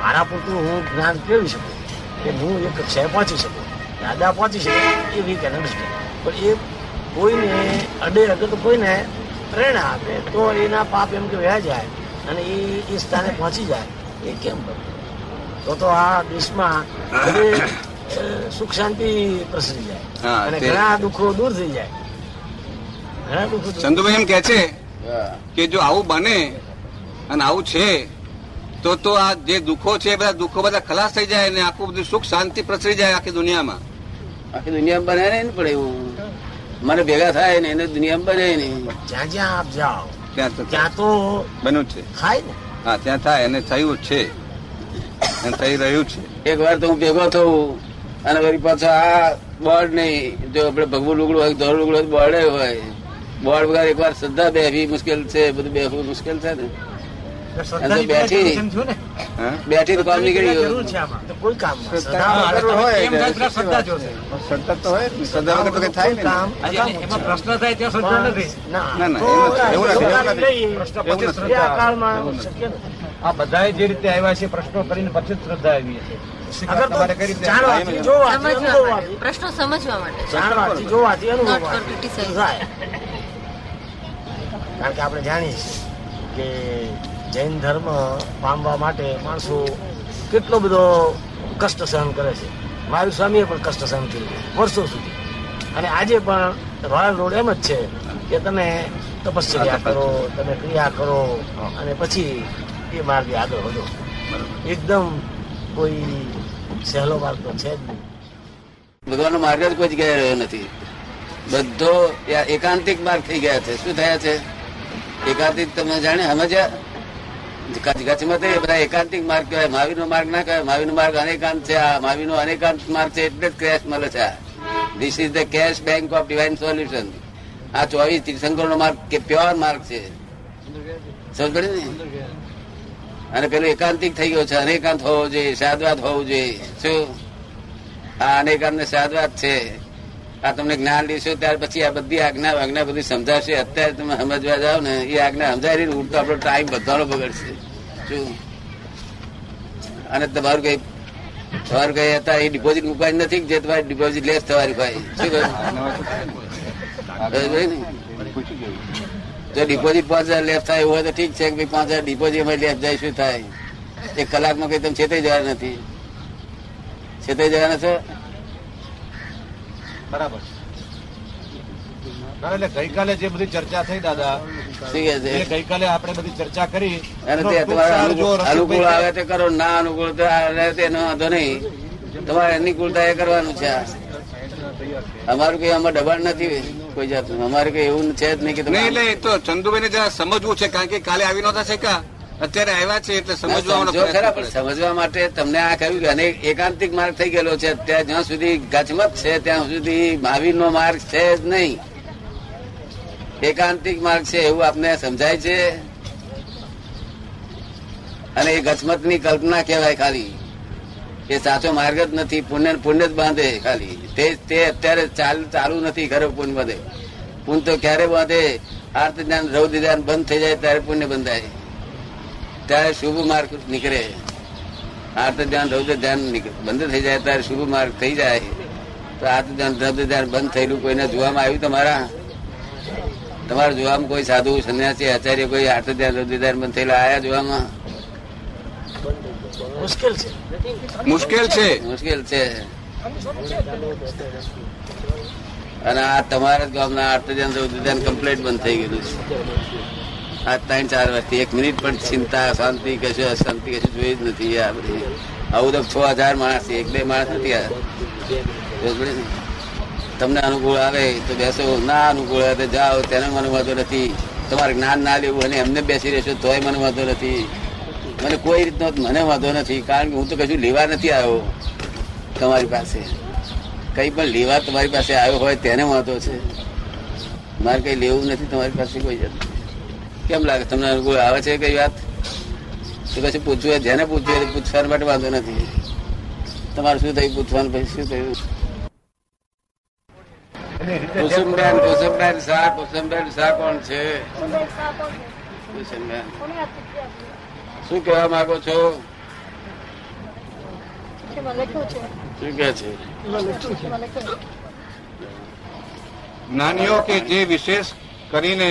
મારા પૂરતું હું જ્ઞાન કેળવી શકું? કે હું એ કક્ષાએ પહોંચી શકું? દાદા પહોંચી શકે એ વી કેન અન્ડરસ્ટેન્ડ પણ એ કોઈને અડે અગર તો કોઈને પ્રેરણા આપે તો એના પાપ એમ કે વહ્યા જાય અને એ એ સ્થાને પહોંચી જાય. એ કેમ બને? તો તો આ દેશમાં સુખ શાંતિ પ્રસરી જાય. હા, અને ઘણા દુઃખો દૂર થઈ જાય. ઘણા દુઃખો ચંદુભાઈ એમ કે છે કે જો આવું બને અને આવું છે તો તો આ જે દુઃખો છે એ બધા દુઃખો બધા ખલાસ થઈ જાય અને આખું બધું સુખ શાંતિ પ્રસરી જાય આખી દુનિયામાં. આખી દુનિયા બને નહીં ને પણ એવું. મને ભેગા થાય ને એને દુનિયામાં બને નહીં. જ્યાં જ્યાં આપ જાઓ ત્યાં તો ત્યાં તો બન્યું છે. થાય ને. હા ત્યાં થાય એને થયું જ છે. એને થઈ રહ્યું છે. એક વાર તો હું ભેગો થઉં અને વળી પાછો આ બોર્ડ નહીં જો આપણે ભગવું લુગડું હોય ધોળ લુગડું હોય બળે હોય. બોર્ડ વગર એક વાર શ્રદ્ધા બેહવી મુશ્કેલ છે બધું બેહવું મુશ્કેલ છે ને. બેઠી. બેઠી તો કામ નીકળી ગયું. છે આમાં. તો કોઈ કામ શ્રદ્ધા શ્રદ્ધા વગર હોય એમ થાય પેલા શ્રદ્ધા જોશે. શ્રદ્ધા તો હોય શ્રદ્ધા વગર તો કઈ થાય ને એમાં પ્રશ્ન થાય ત્યાં શ્રદ્ધા નથી. ના ના, ના, એવું નથી, એવું નથી, એવું નથી. લઈએ. પ્રશ્ન એવું પછી નથી. એ આ બધાએ જે રીતે આવ્યા છે પ્રશ્નો કરીને પછી જ શ્રદ્ધા આવી છે. પ્રશ્નો સમજવા માટે. જાણવાથી, જોવાથી. કારણ કે આપણે જાણીએ છીએ કે જૈન ધર્મ પામવા માટે માણસો કેટલો બધો કષ્ટ સહન કરે છે. મહાવીર સ્વામીએ પણ કષ્ટ સહન કર્યું વર્ષો સુધી. અને આજે પણ રોયલ રોડ એમ જ છે કે તમે તપશ્ચર્યા કરો તમે ક્રિયા કરો અને પછી એ માર્ગે આગળ વધો. એકદમ કોઈ સહેલો માર્ગ તો છે જ નહીં. ભગવાનનો માર્ગ જ કોઈ જગ્યાએ રહ્યો નથી. બધો એકાંતિક માર્ગ થઈ ગયા છે. શું થયા છે? એકાંતિક તમે જાણે સમજ્યા કચ્છમાં તો બધા એકાંતિક માર્ગ કહેવાય. મહાવીરનો માર્ગ ના કહેવાય. મહાવીરનો માર્ગ અનેકાંત છે. આ મહાવીરનો અનેકાંત માર્ગ છે એટલે જ કેશ મળે છે this is the cash bank of divine solution આ ચોવીસ તીર્થંકરનો માર્ગ કે પ્યોર માર્ગ છે. સમજ ને? અને પેલું એકાંતિક થઈ ગયો છે. અનેકાંત હોવો જોઈએ સાદવાદ હોવું જોઈએ. શું? આ અનેકાંત ને સાદવાદ છે. આ તમને જ્ઞાન લેશો ત્યાર પછી આ બધી આજ્ઞા આજ્ઞા બધી સમજાવશે. અત્યારે તમે સમજવા જાઓ ને, એ આજ્ઞા સમજાવી નહીં ઉલટો આપણો ટાઈમ બધાનો બગડશે. શું? અને તમારું કઈ તમારું કઈ હતા, એ ડિપોઝિટ મૂકવાની નથી જે તમારી ડિપોઝિટ લેસ થવાની ભાઈ શું કહ્યું? જો ડિપોઝિટ પાંચ હજાર લેફ થાય એવું હોય તો ઠીક છે કે ભાઈ પાંચ હજાર ડિપોઝિટ અમે લેફ જાય, શું થાય? એક કલાકમાં કઈ તમે છેતાઈ જવા નથી. છેતે જવાના છો? બરાબર. ના, એટલે ગઈકાલે જે બધી ચર્ચા થઈ દાદા છે ગઈકાલે આપણે બધી ચર્ચા કરી. અનુકૂળ આવે તે કરો ના અનુકૂળ તેનો વાંધો નહીં. તમારે અનુકૂળતા એ કરવાનું છે અમારું કઈ આમાં દબાણ નથી કોઈ જાતનું. અમારે કઈ એવું છે જ નહીં કે નહીં એટલે એ તો ચંદુભાઈને જરા સમજવું છે કારણ કે કાલે આવી નતા શક્યા. અત્યારે આવ્યા છે એટલે સમજવાનો ખરા પણ સમજવા માટે તમને આ કહ્યું કે અનેક એકાંતિક માર્ગ થઈ ગયેલો છે ત્યાં જ્યાં સુધી ગચમત છે ત્યાં સુધી મહાવીર નો માર્ગ છે જ નહીં. એકાંતિક માર્ગ છે એવું આપને સમજાય છે? અને એ ગચમતની કલ્પના કહેવાય ખાલી. એ સાચો માર્ગ જ નથી પુણ્ય પુણ્ય જ બાંધે ખાલી. તે તે અત્યારે ચાલુ ચાલુ નથી ખરો પુણ્ય બાંધે. પુણ્ય તો ક્યારે બાંધે? આર્ત જ્ઞાન રૌદ્ર જ્ઞાન બંધ થઈ જાય ત્યારે પુણ્ય બંધાય. ત્યારે શુભ માર્ગ નીકળે આર્ત ધ્યાન રૌદ્ર ધ્યાન નીકળે. બંધ થઈ જાય ત્યારે શુભ માર્ગ થઈ જાય તો આર્ત ધ્યાન રૌદ્ર ધ્યાન બંધ થયેલું કોઈને જોવામાં આવ્યું તમારા? તમારા જોવામાં કોઈ સાધુ સંન્યાસી આચાર્ય કોઈ આર્ત ધ્યાન રૌદ્ર ધ્યાન બંધ થયેલા આયા જોવામાં? મુશ્કેલ છે. મુશ્કેલ છે. મુશ્કેલ છે. અને આ તમારા જ ગામના આર્ત ધ્યાન રૌદ્ર ધ્યાન કમ્પ્લીટ બંધ થઈ ગયેલું છે. આ ત્રણ, ચાર વર્ષથી એક મિનિટ પણ ચિંતા, શાંતિ કશું અશાંતિ કશું જોઈ જ નથી આ બધી. આવું તો છ હજાર માણસ એક, બે માણસ નથી? તમને અનુકૂળ આવે તો બેસો, ના અનુકૂળ આવે તો જાઓ, તેને મને વાંધો નથી. તમારે જ્ઞાન ના લેવું અને એમને બેસી રહેશો તોય મને વાંધો નથી. મને કોઈ રીતનો મને વાંધો નથી, કારણ કે હું તો કશું લેવા નથી આવ્યો તમારી પાસે. કઈ પણ લેવા તમારી પાસે આવ્યો હોય તેને વાંધો છે. મારે કઈ લેવું નથી તમારી પાસે કોઈ જાત કેમ લાગે? તમને અનુકૂળ આવે છે કઈ વાત? તો પછી પૂછવું જેને પૂછવું પૂછવા માટે વાંધો નથી. તમારે શું થયું? પૂછવાનું પછી શું થયું? કુસુમબેન કુસુમબેન શાહ કુસુમબેન શાહ કોણ છે? કુસુમબેન શું કહેવા માંગો છો? શું કે છે? છે. જ્ઞાનીઓ કે જે વિશેષ કરીને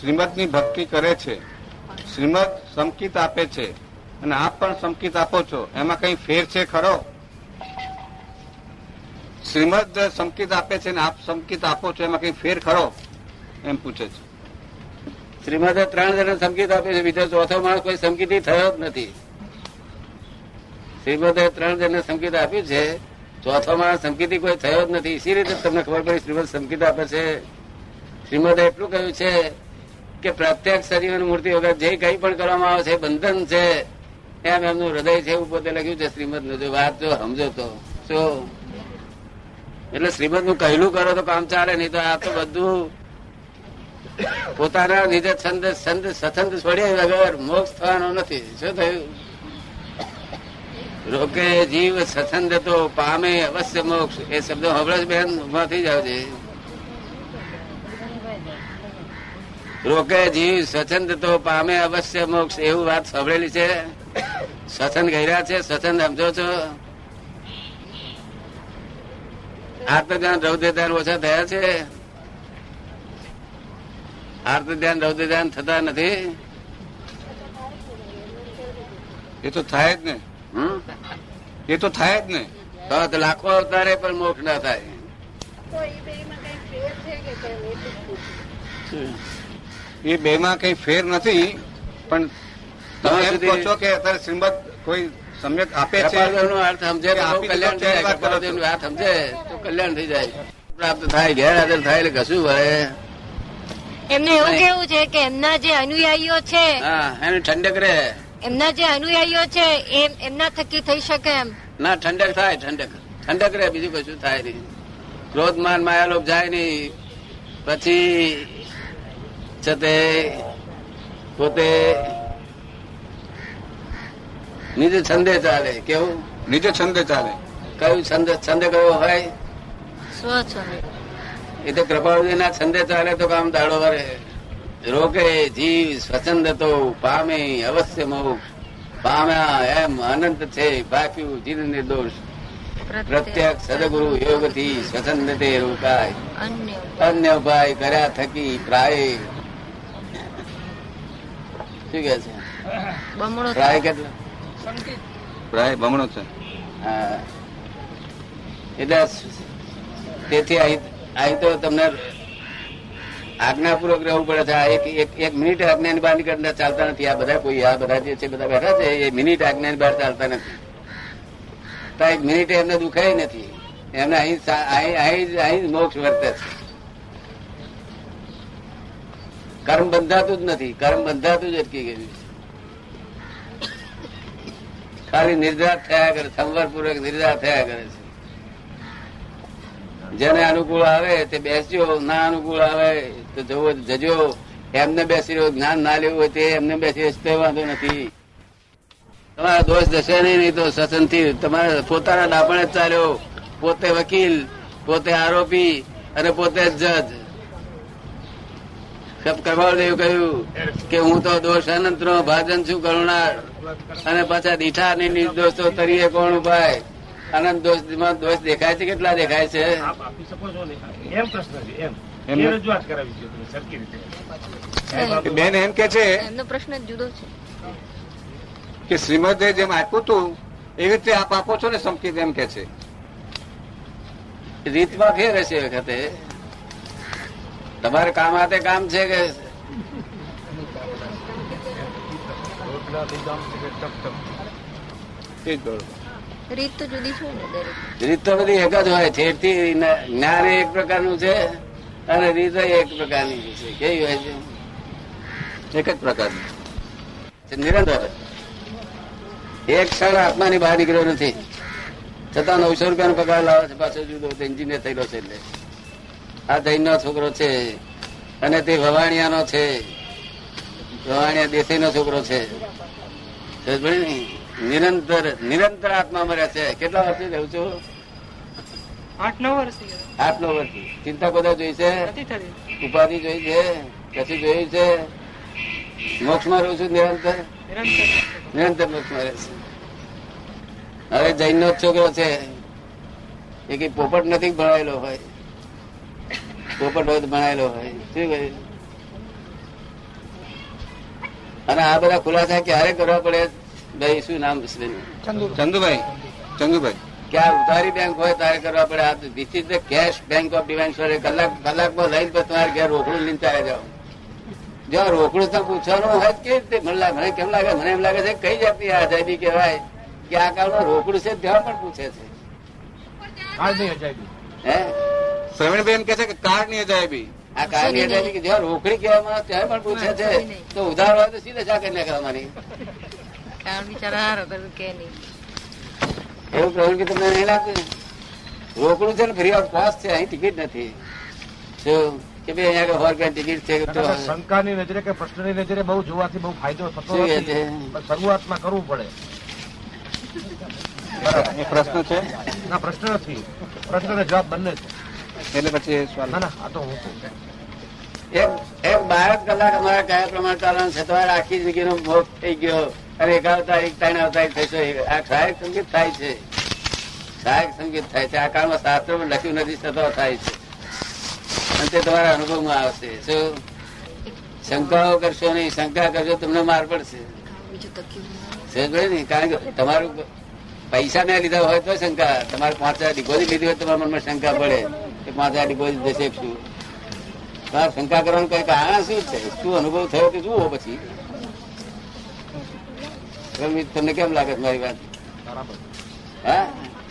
શ્રીમદની ભક્તિ કરે છે. શ્રીમદ સંકિત આપે છે. અને આપ પણ સંકિત આપો છો. એમાં કઈ ફેર છે ખરો? શ્રીમદ સંકિત આપે છે ને આપ સંકિત આપો છો, એમાં કઈ ફેર ખરો? એમ પૂછે છે. શ્રીમદે ત્રણ જણ સંકિત આપે છે, બીજો ચોથો માણસ કોઈ સંકિત થયો જ નથી. શ્રીમદે ત્રણ જણને સંકેત આપ્યું છે, ચોથો માણસ સંકેતી કોઈ થયો જ નથી. ઇસી રીતે તમને ખબર પડી શ્રીમદ સંકેત આપે છે? શ્રીમદે એટલું કહ્યું છે કે પ્રત્યક્ષ શરીર મૂર્તિ વગર જે કંઈ પણ કરવામાં આવે છે બંધન છે. એમ એમનું હૃદય છે એવું પોતે લખ્યું છે શ્રીમદ જો વાત જો સમજો તો. શું એટલે શ્રીમદનું કહેલું કરો તો કામ ચાલે, નહીં તો આ તો બધું પોતાના લીધે છંદ છંદ સથંદ છોડ્યા વગર મોક્ષ થવાનો નથી. શું થયું? રોકે જીવ સથંદ તો પામે અવશ્ય મોક્ષ. એ શબ્દ હમણાં જ બેન? ઊભા થઈ જાવ છે રોકે જીવ સ્વચંદ તો પામે અવશ્ય મોક્ષ એવું વાત સાંભળેલી છે. સ્વચંદ ગયા છે સ્વચંદ સમજો છો. આત્મ ધ્યાન રૌદ્ર ધ્યાન ઓછા થયા છે. આર્ત ધ્યાન રૌદ્ર ધ્યાન થતા નથી. એ તો થાય જ ને. હમ? એ તો થાય જ ને. લાખો અવતારે પણ મોક્ષ ના થાય. એ બેમાં કઈ ફેર નથી પણ તમે એમ કહો છો કે અત્યારે શ્રીમદ કોઈ સમ્યક આપે છે? અર્થ સમજે કલ્યાણ વાત સમજે તો કલ્યાણ થઈ જાય. પ્રાપ્ત થાય ગેરહાજર થાય એટલે કશું ભરે. એમને એવું કેવું છે કે એમના જે અનુયાયીઓ છે હા એને ઠંડક રહે. એમના જે અનુયાયીઓ છે એમ એમના થકી થઈ શકે એમ. ના ઠંડક થાય ઠંડક. ઠંડક રહે બીજું કશું થાય નહીં. ક્રોધ માન માયા લોભ જાય નહીં. પછી છે તે પોતે નિજ છંદે ચાલે કેવું? નિજ છંદે ચાલે. કયું છંદ છંદ કયો હોય? સ્વચ્છ એ તો કૃપાળુજીના છંદે ચાલે તો કામ દાડો વરે રોકે જીવ સ્વચંદ તો પામે અવશ્ય મોક્ષ પામ્યા એમ અનંત છે બાક્યું જીન નિર્દોષ. પ્રત્યક્ષ સદગુરુ યોગથી સ્વચંદ તે રોકાય. અન્ય. અન્ય ઉપાય કર્યા થકી પ્રાય શું કે છે? બમણો પ્રાય કેટલો? પ્રાય બમણો છે. હા. એટલે તેથી અહીં તો તમને આજ્ઞાપૂર્વક રહેવું પડે છે. આ એક એક એક મિનિટ આજ્ઞાની બહાર નીકળતા ચાલતા નથી. આ બધા કોઈ આ બધા જે છે બધા બેઠા છે એ મિનિટ આજ્ઞાની બહાર ચાલતા નથી. તો એક મિનિટ એમને દુખાય નથી. એમને અહીં અહીં અહીં મોક્ષ વર્તે છે. કર્મ બંધાતું જ નથી. કર્મ બંધાતું જ અટકી ગયું ખાલી નિર્ધાર થયા કરે, સંવરપૂર્વક નિર્ધાર થયા કરે છે. જેને અનુકૂળ આવે તે બેસ્યો, ના અનુકૂળ આવે તો જવો જજો. એમને બેસી રહ્યો જ્ઞાન ના લેવું હોય તે એમને બેસી રહ્યો તો વાંધો નથી. તમારા દોષ જશે નહીં નહીં તો સસનથી તમારે પોતાના ડાપણે ચાલ્યો. પોતે વકીલ, પોતે આરોપી અને પોતે જજ. કૃપાળદેવ કહ્યું કે હું તો દોષ અનંત નો ભાજન છું કરુણા અને પાછા દીઠા અને નિર્દોષ તો તરીએ કોણ ઉપાય? અનંત દોષ દોષ દેખાય છે કેટલા દેખાય છે? આપ આપી શકો છો ને. એમ પ્રશ્ન છે એમ. એમ. એ રજૂઆત કરાવી છે તમે સરખી રીતે. સાહેબ, આપ- કે બેન એમ કે છે એમનો પ્રશ્ન જુદો છે. કે શ્રીમદે જેમ આપ્યું હતું એવી રીતે આપ આપો છો ને સંકેત એમ કે છે. રીતમાં ફેર હશે એ વખતે. તમારે કામ હાથે કામ છે કે? રીત તો જુદી છે ને રીત તો બધી એક જ હોય ઠેરથી જ્ઞાન એક પ્રકારનું છે અને રીત એક પ્રકારની છે. કેવી હોય છે? એક જ પ્રકારનું. નિરંતર. એક ક્ષણ આત્માની બહાર નીકળ્યો નથી. છતાં નવસો રૂપિયાનો પગાર લાવે છે પાછો જુદો એન્જિનિયર થયેલો છે એટલે. આ જૈનનો છોકરો છે. અને તે વવાણિયાનો છે. વવાણિયા દેસાઈનો છોકરો છે. ને? નિરંતર નિરંતર આત્મા મર્યા છે. કેટલા વર્ષથી રહું છું? આઠ નવ વર્ષ આઠ નવ વર્ષથી. ચિંતા બધા જોઈ છે? ઉપાધિ જોઈ છે? પછી જોયું છે? મોક્ષમાં રહું છું નિરંતર? નિરંતર. નિરંતર મોક્ષમાં રહે છે. હવે જૈન નો છોકરો છે. એ કઈ પોપટ નથી ભણાયેલો હોય. પોપટ ભણાયેલો હોય. શું કહ્યું અને આ બધા ખુલાસા ક્યારે કરવા પડે? ભાઈ શું નામ ચંદુભાઈ. ચંદુભાઈ ક્યાં ઉધારી બેંક હોય ત્યારે કરવા પડે? આ this is the cash bank of divine story કલાક કલાકમાં લઈને પછી તમારે ઘેર રોકડું લઈને ચાલે જાઓ જો રોકડું તો પૂછવાનું હોય કે રીતે મને લાગે? મને કેમ લાગે? મને એમ લાગે છે કઈ જાતની આઝાદી કહેવાય? કે આ કાળમાં રોકડું છે ત્યાં પણ પૂછે છે. હે? પ્રવીણબેન કે છે કે કારની અજાયબી. આ કાળની અજાયબી કે જ્યાં રોકડી કહેવામાં આવે ત્યાં પણ પૂછે છે. તો ઉધાર હોય તો સીધે ચા કરી નાખે અમારી. કારણ બિચારા હારો કરું કે નહીં. એવું પ્રવીણ કે તમને નહીં લાગતું રોકડું છે ને ફ્રી ઓફ કોસ્ટ છે અહીં ટિકિટ નથી. શું કે ભાઈ અહીંયા સો ટિકિટ છે તો શંકાની નજરે કે પ્રશ્નની નજરે બહુ જોવાથી બહુ ફાયદો થતો નથી. છે? શરૂઆતમાં કરવું પડે. એ પ્રશ્ન છે. ના પ્રશ્ન નથી. પ્રશ્ન જવાબ બંને છે. એટલે પછી ના ના આ તો હું એક એક બાર કલાક અમારા કયા પ્રમાણે ચાલવાનું છે તમારે આખી જિંદગીનો મોક્ષ થઈ ગયો. અને એકાદ તારીખ ત્રણ અવતારી થશે આ સહાયક સંગીત થાય છે. સહાયક સંગીત થાય છે. આ કાળમાં શાસ્ત્રોમાં લખ્યું નથી થતો થાય છે. અને તે તમારા અનુભવમાં આવશે. શું શંકાઓ કરશો નહીં શંકા કરશો તમને માર પડશે. ને? કારણ કે તમારું પૈસા ના લીધા હોય તો શંકા. તમારે પાંચ હજાર ડિપોઝિટ લીધી હોય તમારા મનમાં શંકા પડે. કે પાંચ હજાર ડિપોઝિટ જશે શું? શંકા કરવાનું કઈ કારણ શું છે? શું અનુભવ થયો કે જુઓ પછી? તમને કેમ લાગે મારી વાત? હા?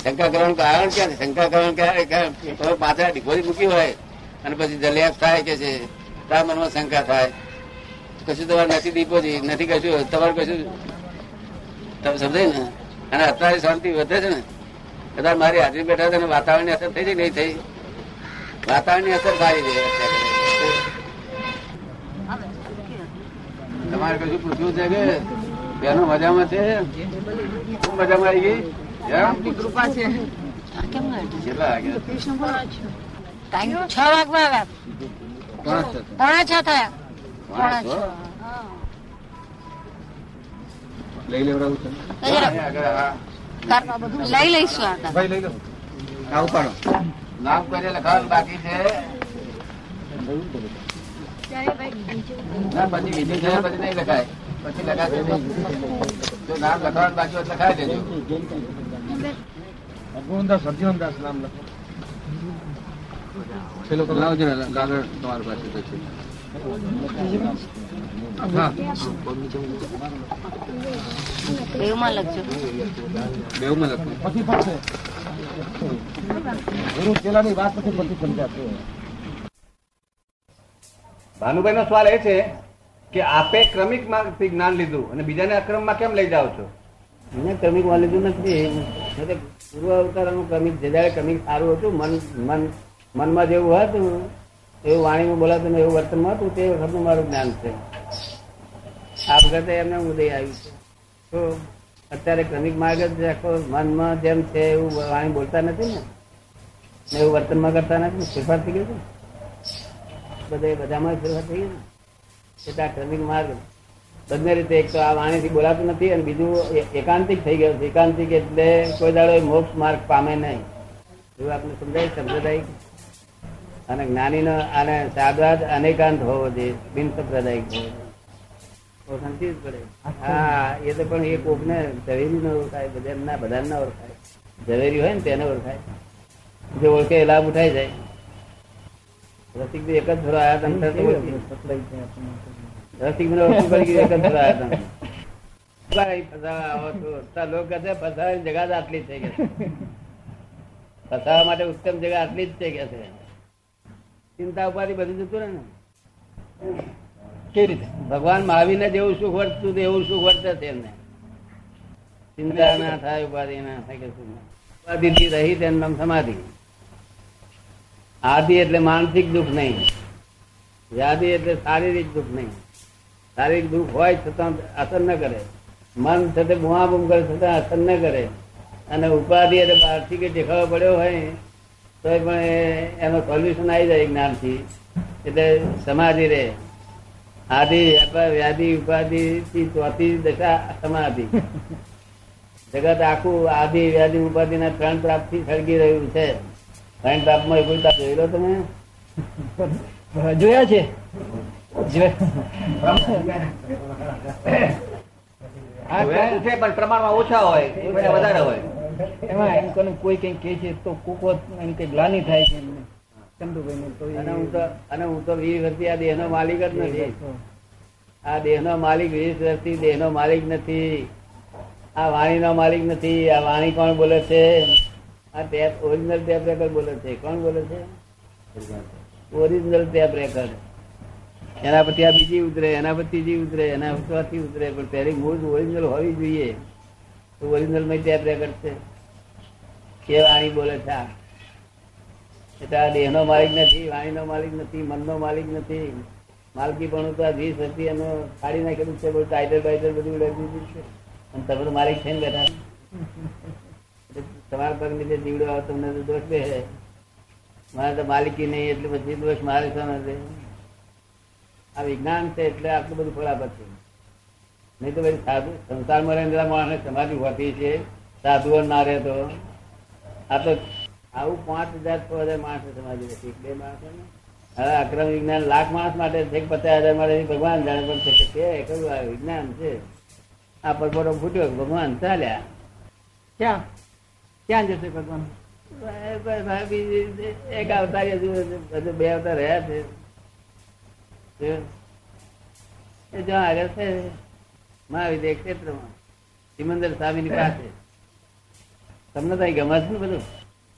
શંકા કરવાનું કારણ ક્યાં છે? શંકા કરવાનું ક્યારે હજાર ડિપોઝિટ મૂકી હોય અને પછી જલિયાત થાય કે છે? તારા મનમાં શંકા થાય. કશું તમારે નથી ડિપોઝિટ નથી કશું? તમારે કશું? તમે સમજાય ને? અને અત્યારે શાંતિ વધે છે ને? કદાચ મારી હાજરી બેઠા છે ને વાતાવરણની અસર થઈ છે નહીં થઈ? વાતાવરણની અસર સારી છે. તમારે કશું પૂછવું છે કે બેનો મજામાં છે? શું મજામાં આવી ગઈ? કૃપા છે. કેટલા છ વાગવા આવ્યા. પોણા છ થયા. પોણા છ લઈ લેવડાવું છે. લઈશું આ ભાઈ લઈ લો. આ ઉપાડો. નામ કરીને લખાવાનું બાકી છે. ના પછી છે પછી નહીં લખાય. પછી લખાશે. જો નામ લખાવાનું બાકી હોય તો લખાઈ દેજો. ભગવાનદાસ સર્જીવનદાસ નામ લખો. લાવજો ને, તમારી પાસે પછી બેવમાં લખજો. લખું. પછી પડશે ગુરુ ચેલાની વાત પછી પછી સમજાશે ભાનુભાઈ નો સવાલ એ છે કે આપે ક્રમિકમાંથી જ્ઞાન લીધું અને બીજાને અક્રમમાં કેમ લઈ જાઓ છો? મેં ક્રમિકમાં લીધું નથી. પૂર્વ અવતારનું ક્રમિક, જે જયારે ક્રમિક સારું હતું, મન મન, મનમાં જેવું હતું, એવું વાણીમાં બોલાતું ને એવું વર્તનમાં હતું, તે વખતનું મારું જ્ઞાન છે. આ વખતે એમને ઉદય આવ્યું છે. તો અત્યારે ક્રમિક માર્ગ જ આખો મનમાં જેમ છે એવું વાણી બોલતા નથી ને? ને એવું વર્તનમાં કરતા નથી ફેરફાર થઈ ગયો છે બધે બધામાં ફેરફાર થઈ ગયો ને આ ક્રમિક માર્ગ બંને રીતે એક તો આ વાણીથી બોલાતું નથી અને બીજું એકાંતિક થઈ ગયું એકાંતિક એટલે કોઈ દાડો મોક્ષ માર્ગ પામે નહીં. એવું આપણે સમજાય સંપ્રદાયિક? અને જ્ઞાનીનો અને સાદવાદ અનેકાંત હોવો જોઈએ, બિન સંપ્રદાયિક હોવો જોઈએ. જ પડે. હા, એ તો પણ એ કોકને ઝવેરી ન ઓળખાય બધા ના ઓળખાય. ઝવેરી હોય ને તેને ઓળખાય. જે ઓળખે લાભ ઉઠાઈ જાય. રસિકભાઈ એક જ થોડો આયા તમે ને રસિક મને ઓળખું કરી એક જ થોડો આયા ફસાવાની જગા આટલી જ છે કે ફસાવા માટે ઉત્તમ જગા આટલી જ છે કે છે ચિંતા ઉપાધિ બધું જતું રહે ને? કેવી રીતે? ભગવાન મહાવીરને જેવું સુખ વર્તતું એવું સુખ વર્તે છે એમને. ચિંતા ના થાય ઉપાધિ ના થાય કે શું ઉપાધિ રહી તેનું નામ સમાધિ. આદિ એટલે માનસિક દુઃખ નહીં. વ્યાધિ એટલે શારીરિક દુઃખ નહીં. શારીરિક દુઃખ હોય છતાં અસર ન કરે. મન સાથે બુઆબુમ કરે છતાં અસર ન કરે. અને ઉપાધિ એટલે બહારથી કે દેખાવો પડ્યો હોય તો પણ એનો સોલ્યુશન આવી જાય જ્ઞાનથી. એટલે સમાધિ રહે આદિ વ્યાધિ ઉપાધિ થી ચોથી દશા સમાધિ. જગત આખું આદિ વ્યાધિ ઉપાધિ ના ત્રણ પ્રાપ્તિ સળગી રહ્યું છે. ત્રણ પ્રાપ્તમાં કોઈ તાપ જોયેલો તમે. જોયા છે? જો- આ જોયા? છે પણ પ્રમાણમાં ઓછા હોય વધારે હોય. એમાં એમ કોને કોઈ કઈ કે છે તો કોકો એમ કઈ ગ્લાની થાય છે અને હું તો અને હું તો વીસ વર્ષથી આ દેહનો માલિક જ નથી. આ દેહનો માલિક વીસ વર્ષથી દેહનો માલિક નથી. આ વાણીનો માલિક નથી, આ વાણી કોણ બોલે છે? આ ટેપ ઓરિજિનલ ટેપ રેકર્ડ બોલે છે. કોણ બોલે છે? ઓરિજિનલ ટેપ રેકર્ડ એના પછી આ બીજી ઉતરે, એના પછી ત્રીજી ઉતરે, એના પછી ઉતરે, પણ પહેલી મૂળ ઓરિજિનલ હોવી જોઈએ. તો ઓરિજિનલમાં ટેપ રેકર્ડ છે. કે વાણી બોલે છે આ? એટલે આ દેહનો માલિક નથી, વાણીનો માલિક નથી, મનનો માલિક નથી. માલકી પણ તો આ વીસ હતી, એનો કાઢી નાખેલું છે, બધું ટાઈટર બાઈટર બધું ઉડાવી દીધું છે. અને તમે તો માલિક થઈને બેઠા તમારા પગ નીચે જીવડો આવે, તમને તો દોષ બે મારે તો માલિકી નહીં, એટલે પછી દોષ મારે છે નથી આ વિજ્ઞાન છે એટલે આટલું બધું આપે છે. નહીં તો પછી સાધુ, સંસારમાં રહેલા માણસને સમાધિ હોતી છે, સાધુઓ ના રહે તો આ તો આવું પાંચ હજાર છ હજાર માણસ સમાધિ હતી. બે માણસો હવે અક્રમ વિજ્ઞાન લાખ માણસ માટે છે પચાસ હજાર માટે ભગવાન જાણે પણ છે કે કે કયું આ વિજ્ઞાન છે? આ પરપોટો ફૂટ્યો ભગવાન ચાલ્યા. ક્યાં? ક્યાં જશે ભગવાન? એક અવતાર હજુ બે અવતાર રહ્યા છે. એ જો આગળ છે મહાવિદ્ય ક્ષેત્રમાં સિમંદર સ્વામીની પાસે. તમને તો અહીં ગમે છે ને બધું?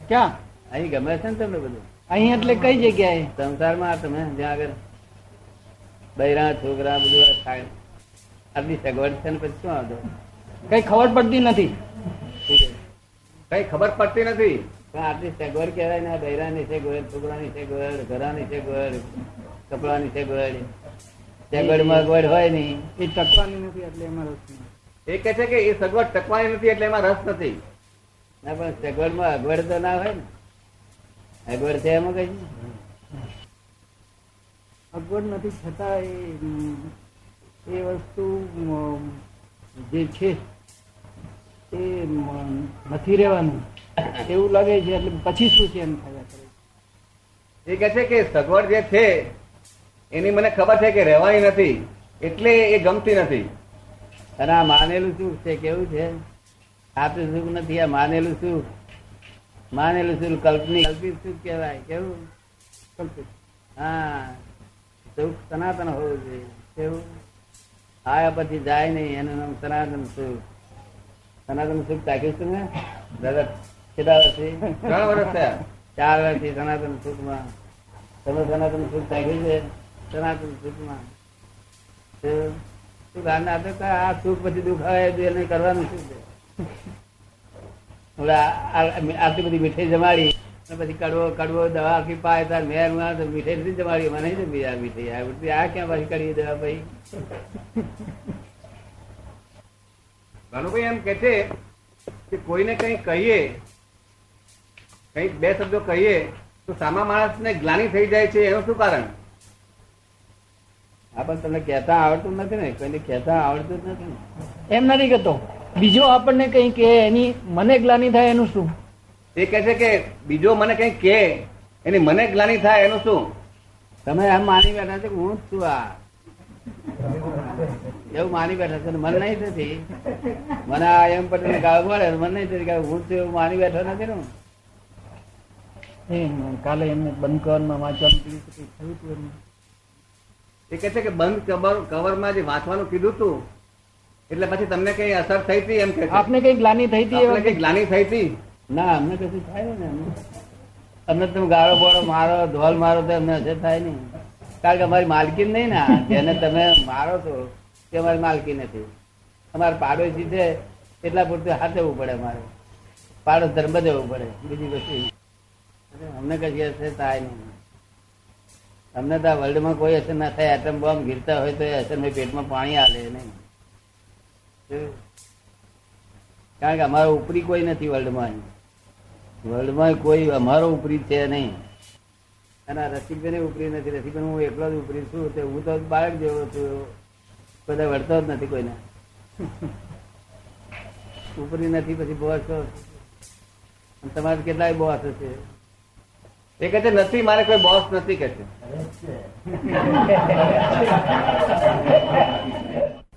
ક્યાં? અહીં ગમે છે ને તમને બધું? અહીં એટલે કઈ જગ્યાએ? સંસારમાં તમે જ્યાં આગળ બૈરા છોકરા બધું થાય. આટલી સગવડ છે ને પછી શું આવતો કઈ ખબર પડતી નથી. કઈ ખબર પડતી નથી? પણ આટલી સગવડ કહેવાય ને બૈરાની સગવડ છોકરાની સગવડ ઘરાની છે ગોળ કપડાની સગવડ સગવડમાં ગોળ હોય નહીં. એ ટકવાની નથી એટલે એમાં રસ. એ કે છે કે એ સગવડ ટકવાની નથી એટલે એમાં રસ નથી. ના પણ સગવડમાં અગવડ તો ના હોય ને. અગવડ છે એમાં કઈ? અગવડ નથી છતાં એ એ વસ્તુ જે છે એ નથી રહેવાનું. એવું લાગે છે એટલે પછી શું છે એમ થયા? કરે એ કે છે કે સગવડ જે છે એની મને ખબર છે કે રહેવાની નથી એટલે એ ગમતી નથી. અને આ માનેલું સુખ છે કેવું છે? સાચું સુખ નથી આ માનેલું સુખ માનેલું સુખ કલ્પની કલ્પિત સુખ કહેવાય? કેવું? કલ્પિત. હા. સુખ સનાતન હોવું જોઈએ. કેવું? આયા પછી જાય નહીં એનું નામ સનાતન સુખ સનાતન સુખ તાક્યું છે ને દાદા કેટલા વર્ષથી ત્રણ વર્ષ થયા ચાર વર્ષથી સનાતન સુખમાં તમે સનાતન સુખ તાક્યું છે સનાતન સુખમાં સુખ આના આપે તો આ સુખ પછી દુઃખ આવે એને કરવાનું શું છે આટલી બધી મીઠાઈ જમાડી પછી કડવો કડવો દવા આખી પાય, તાર મેરમાં મીઠાઈ નથી જમાડી મને નહીં બીજા મીઠાઈ. આ બધી આ ક્યાં પાછી કડવી દવા ભાઈ ભાનુભાઈ એમ કે છે કે કોઈને કઈ કહીએ, કંઈક બે શબ્દો કહીએ, તો સામા માણસને ગ્લાની થઈ જાય છે, એનું શું કારણ? આ પણ તમને કહેતા આવડતું નથી ને, કોઈને કહેતા આવડતું જ નથી ને. એમ નથી કહેતો. બીજો આપણને કઈ કે એની મને ગ્લાની થાય એનું શું? એ કે છે કે બીજો મને કઈ કે એની મને ગ્લાની થાય એનું શું? તમે એમ માની બેઠા છે કે હું જ છું આ. એવું માની બેઠા છે મને નહીં થતી. મને આ એમ પટેલ ગાળ મળે મને નહીં થતી હું છું એવું માની બેઠો નથી ને. કાલે એમને બંધ કવરમાં વાંચવાનું કીધું હતું, થયું હતું? એ કે છે કે બંધ કવર કવરમાં જે વાંચવાનું કીધું હતું એટલે પછી તમને કઈ અસર થઈ હતી એમ કે આપને કઈ ગ્લાની થઈ હતી કઈ ગ્લાની થઈ હતી? ના, અમને કશું થાય ને અમને અમને તમે ગાળો બોળો મારો, ધોલ મારો તો અમને અસર થાય નહીં. કારણ કે અમારી માલકી નહીં ને જેને તમે મારો છો તે અમારી માલકી નથી. અમારે પાડોશી છે, એટલા પૂરતું હાથવું પડે અમારે. પાડોશ ધર્મ જવું પડે, બીજી કશું અમને કશી અસર થાય નહીં. અમને તો આ વર્લ્ડમાં કોઈ અસર ના થાય એટમ બોમ્બ ગીરતા હોય તો એ અસર પેટમાં પાણી આવે નહીં. કારણ કે અમારો ઉપરી કોઈ નથી વર્લ્ડમાં વર્લ્ડમાં કોઈ અમારો ઉપરી છે નહીં. અને રસિકભાઈ ઉપરી નથી. રસિકભાઈ હું એકલો જ ઉપરી છું. તે હું તો બાળક જેવો છું. બધા વળતો જ નથી કોઈને. ઉપરી નથી પછી બોસ તમારે કેટલાય બોસ હશે? એ કહે છે નથી મારે કોઈ બોસ નથી કે છે.